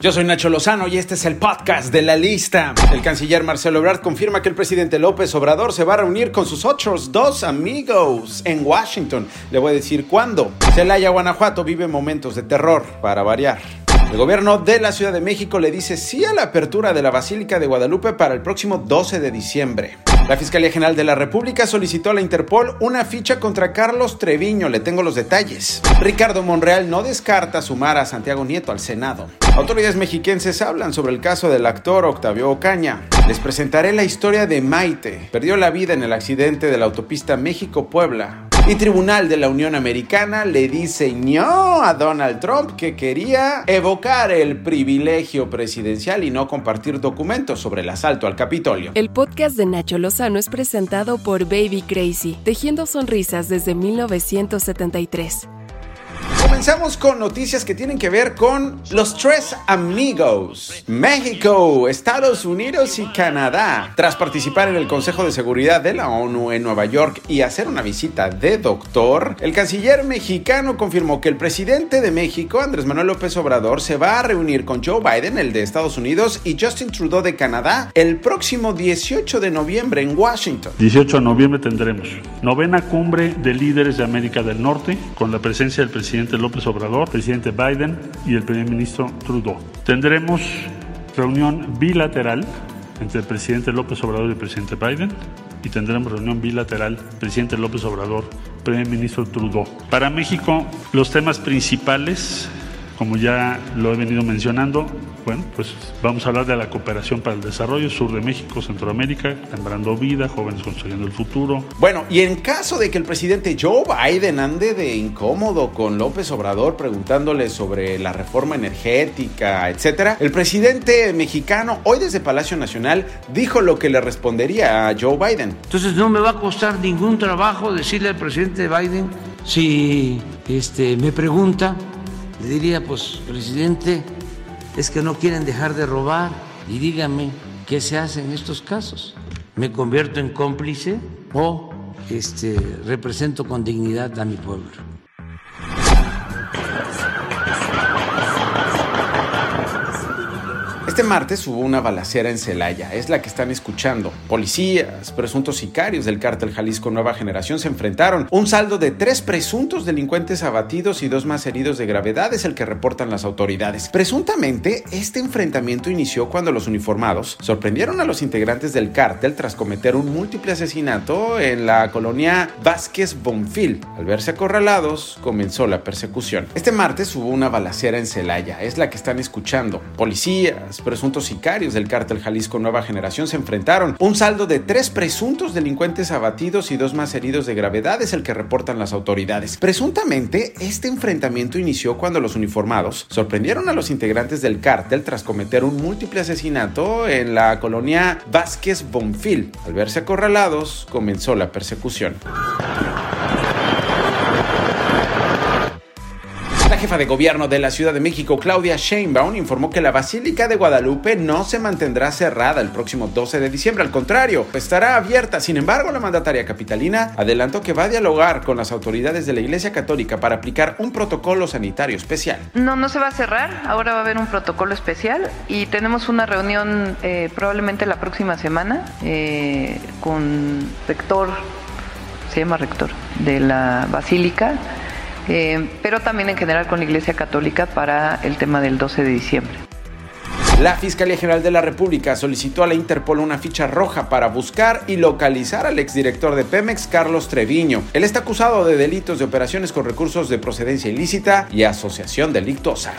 Yo soy Nacho Lozano y este es el podcast de la lista. El canciller Marcelo Ebrard confirma que el presidente López Obrador se va a reunir con sus otros dos amigos en Washington. Le voy a decir cuándo. Celaya, Guanajuato vive momentos de terror, para variar. El gobierno de la Ciudad de México le dice sí a la apertura de la Basílica de Guadalupe para el próximo 12 de diciembre. La Fiscalía General de la República solicitó a la Interpol una ficha contra Carlos Treviño. Le tengo los detalles. Ricardo Monreal no descarta sumar a Santiago Nieto al Senado. Autoridades mexiquenses hablan sobre el caso del actor Octavio Ocaña. Les presentaré la historia de Maite. Perdió la vida en el accidente de la autopista México-Puebla. Y Tribunal de la Unión Americana le diseñó a Donald Trump que quería evocar el privilegio presidencial y no compartir documentos sobre el asalto al Capitolio. El podcast de Nacho Lozano es presentado por Baby Crazy, tejiendo sonrisas desde 1973. Comenzamos con noticias que tienen que ver con los tres amigos, México, Estados Unidos y Canadá. Tras participar en el Consejo de Seguridad de la ONU en Nueva York y hacer una visita de doctor, el canciller mexicano confirmó que el presidente de México, Andrés Manuel López Obrador, se va a reunir con Joe Biden, el de Estados Unidos, y Justin Trudeau de Canadá el próximo 18 de noviembre en Washington. 18 de noviembre tendremos novena cumbre de líderes de América del Norte con la presencia del presidente López Obrador, presidente Biden y el primer ministro Trudeau. Tendremos reunión bilateral entre el presidente López Obrador y el presidente Biden y tendremos reunión bilateral presidente López Obrador, primer ministro Trudeau. Para México, los temas principales, como ya lo he venido mencionando, bueno, pues vamos a hablar de la cooperación para el desarrollo, sur de México, Centroamérica, sembrando vida, jóvenes construyendo el futuro. Bueno, y en caso de que el presidente Joe Biden ande de incómodo con López Obrador preguntándole sobre la reforma energética, etcétera, el presidente mexicano hoy desde Palacio Nacional dijo lo que le respondería a Joe Biden. Entonces no me va a costar ningún trabajo decirle al presidente Biden si este me pregunta, le diría, pues presidente, es que no quieren dejar de robar y dígame qué se hace en estos casos. ¿Me convierto en cómplice o este, represento con dignidad a mi pueblo? Este martes hubo una balacera en Celaya, es la que están escuchando. Policías, presuntos sicarios del cártel Jalisco Nueva Generación se enfrentaron. Un saldo de tres presuntos delincuentes abatidos y dos más heridos de gravedad es el que reportan las autoridades. Presuntamente, este enfrentamiento inició cuando los uniformados sorprendieron a los integrantes del cártel tras cometer un múltiple asesinato en la colonia Vázquez Bonfil. Al verse acorralados, comenzó la persecución. Este martes hubo una balacera en Celaya, es la que están escuchando. Policías, presuntos sicarios del cártel Jalisco Nueva Generación se enfrentaron. Un saldo de tres presuntos delincuentes abatidos y dos más heridos de gravedad es el que reportan las autoridades. Presuntamente, este enfrentamiento inició cuando los uniformados sorprendieron a los integrantes del cártel tras cometer un múltiple asesinato en la colonia Vázquez Bonfil. Al verse acorralados, comenzó la persecución. Jefa de gobierno de la Ciudad de México, Claudia Sheinbaum, informó que la Basílica de Guadalupe no se mantendrá cerrada el próximo 12 de diciembre, al contrario, estará abierta. Sin embargo, la mandataria capitalina adelantó que va a dialogar con las autoridades de la Iglesia Católica para aplicar un protocolo sanitario especial. No, no se va a cerrar, ahora va a haber un protocolo especial y tenemos una reunión eh, probablemente la próxima semana eh, con rector, se llama rector, de la Basílica eh, pero también en general con la Iglesia Católica para el tema del 12 de diciembre. La Fiscalía General de la República solicitó a la Interpol una ficha roja para buscar y localizar al exdirector de Pemex, Carlos Treviño. Él está acusado de delitos de operaciones con recursos de procedencia ilícita y asociación delictuosa.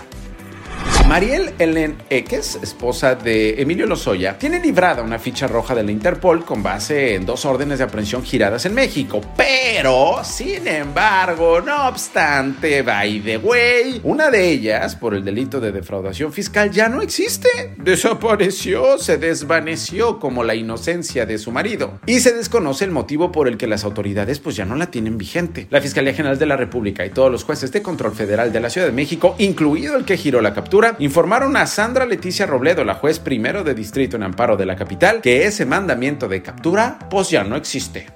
Mariel Ellen Eques, esposa de Emilio Lozoya, tiene librada una ficha roja de la Interpol con base en dos órdenes de aprehensión giradas en México. Pero, sin embargo, no obstante, by the way, una de ellas, por el delito de defraudación fiscal, ya no existe. Desapareció, se desvaneció como la inocencia de su marido. Y se desconoce el motivo por el que las autoridades pues ya no la tienen vigente. La Fiscalía General de la República y todos los jueces de control federal de la Ciudad de México, incluido el que giró la captura, informaron a Sandra Leticia Robledo, la juez primero de distrito en amparo de la capital, que ese mandamiento de captura pues ya no existe.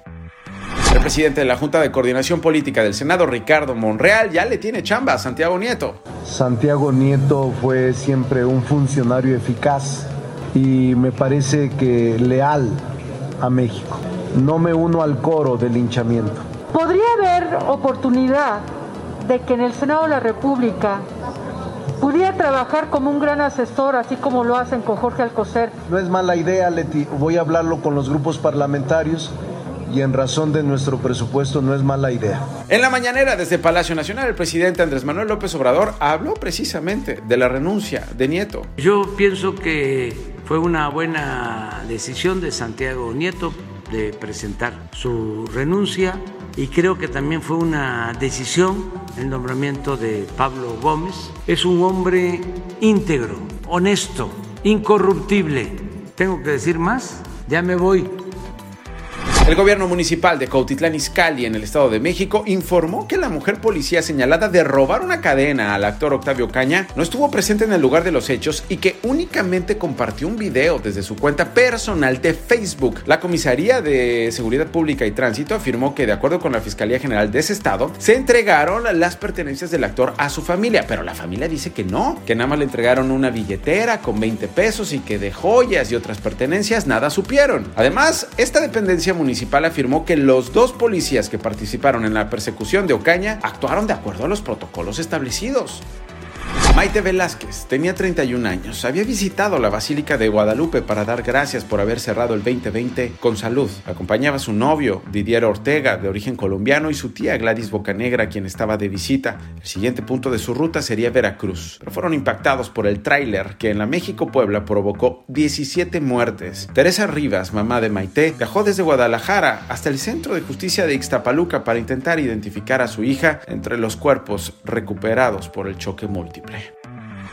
El presidente de la Junta de Coordinación Política del Senado, Ricardo Monreal, ya le tiene chamba a Santiago Nieto. Santiago Nieto fue siempre un funcionario eficaz y me parece que leal a México. No me uno al coro del linchamiento. ¿Podría haber oportunidad de que en el Senado de la República pudiera trabajar como un gran asesor, así como lo hacen con Jorge Alcocer? No es mala idea, Leti. Voy a hablarlo con los grupos parlamentarios y en razón de nuestro presupuesto no es mala idea. En la mañanera desde Palacio Nacional, el presidente Andrés Manuel López Obrador habló precisamente de la renuncia de Nieto. Yo pienso que fue una buena decisión de Santiago Nieto de presentar su renuncia y creo que también fue una decisión el nombramiento de Pablo Gómez. Es un hombre íntegro, honesto, incorruptible. ¿Tengo que decir más? Ya me voy. El gobierno municipal de Cautitlán Izcalli en el Estado de México informó que la mujer policía señalada de robar una cadena al actor Octavio Caña no estuvo presente en el lugar de los hechos y que únicamente compartió un video desde su cuenta personal de Facebook. La Comisaría de Seguridad Pública y Tránsito afirmó que de acuerdo con la Fiscalía General de ese estado, se entregaron las pertenencias del actor a su familia, pero la familia dice que no, que nada más le entregaron una billetera con 20 pesos y que de joyas y otras pertenencias nada supieron. Además, esta dependencia municipal municipal afirmó que los dos policías que participaron en la persecución de Ocaña actuaron de acuerdo a los protocolos establecidos. Maite Velázquez tenía 31 años. Había visitado la Basílica de Guadalupe para dar gracias por haber cerrado el 2020 con salud. Acompañaba a su novio, Didier Ortega, de origen colombiano, y su tía Gladys Bocanegra, quien estaba de visita. El siguiente punto de su ruta sería Veracruz, pero fueron impactados por el tráiler que en la México-Puebla provocó 17 muertes. Teresa Rivas, mamá de Maite, viajó desde Guadalajara hasta el Centro de Justicia de Ixtapaluca para intentar identificar a su hija entre los cuerpos recuperados por el choque múltiple.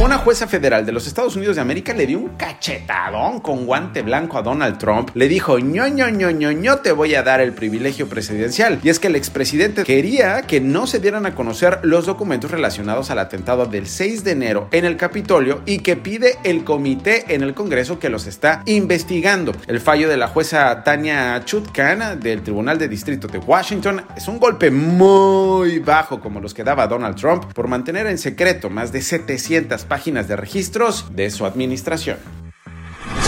Una jueza federal de los Estados Unidos de América le dio un cachetadón con guante blanco a Donald Trump. Le dijo, ño, ño, ño, ño, ño, te voy a dar el privilegio presidencial. Y es que el expresidente quería que no se dieran a conocer los documentos relacionados al atentado del 6 de enero en el Capitolio y que pide el comité en el Congreso que los está investigando. El fallo de la jueza Tania Chutkan del Tribunal de Distrito de Washington es un golpe muy bajo como los que daba Donald Trump por mantener en secreto más de 700 páginas de registros de su administración.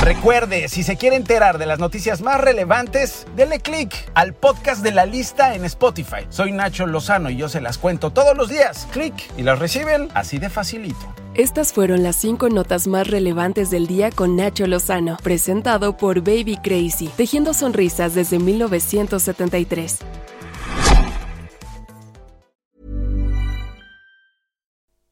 Recuerde, si se quiere enterar de las noticias más relevantes, dele click al podcast de la lista en Spotify. Soy Nacho Lozano y yo se las cuento todos los días. Clic y las reciben así de facilito. Estas fueron las cinco notas más relevantes del día con Nacho Lozano, presentado por Baby Crazy, tejiendo sonrisas desde 1973.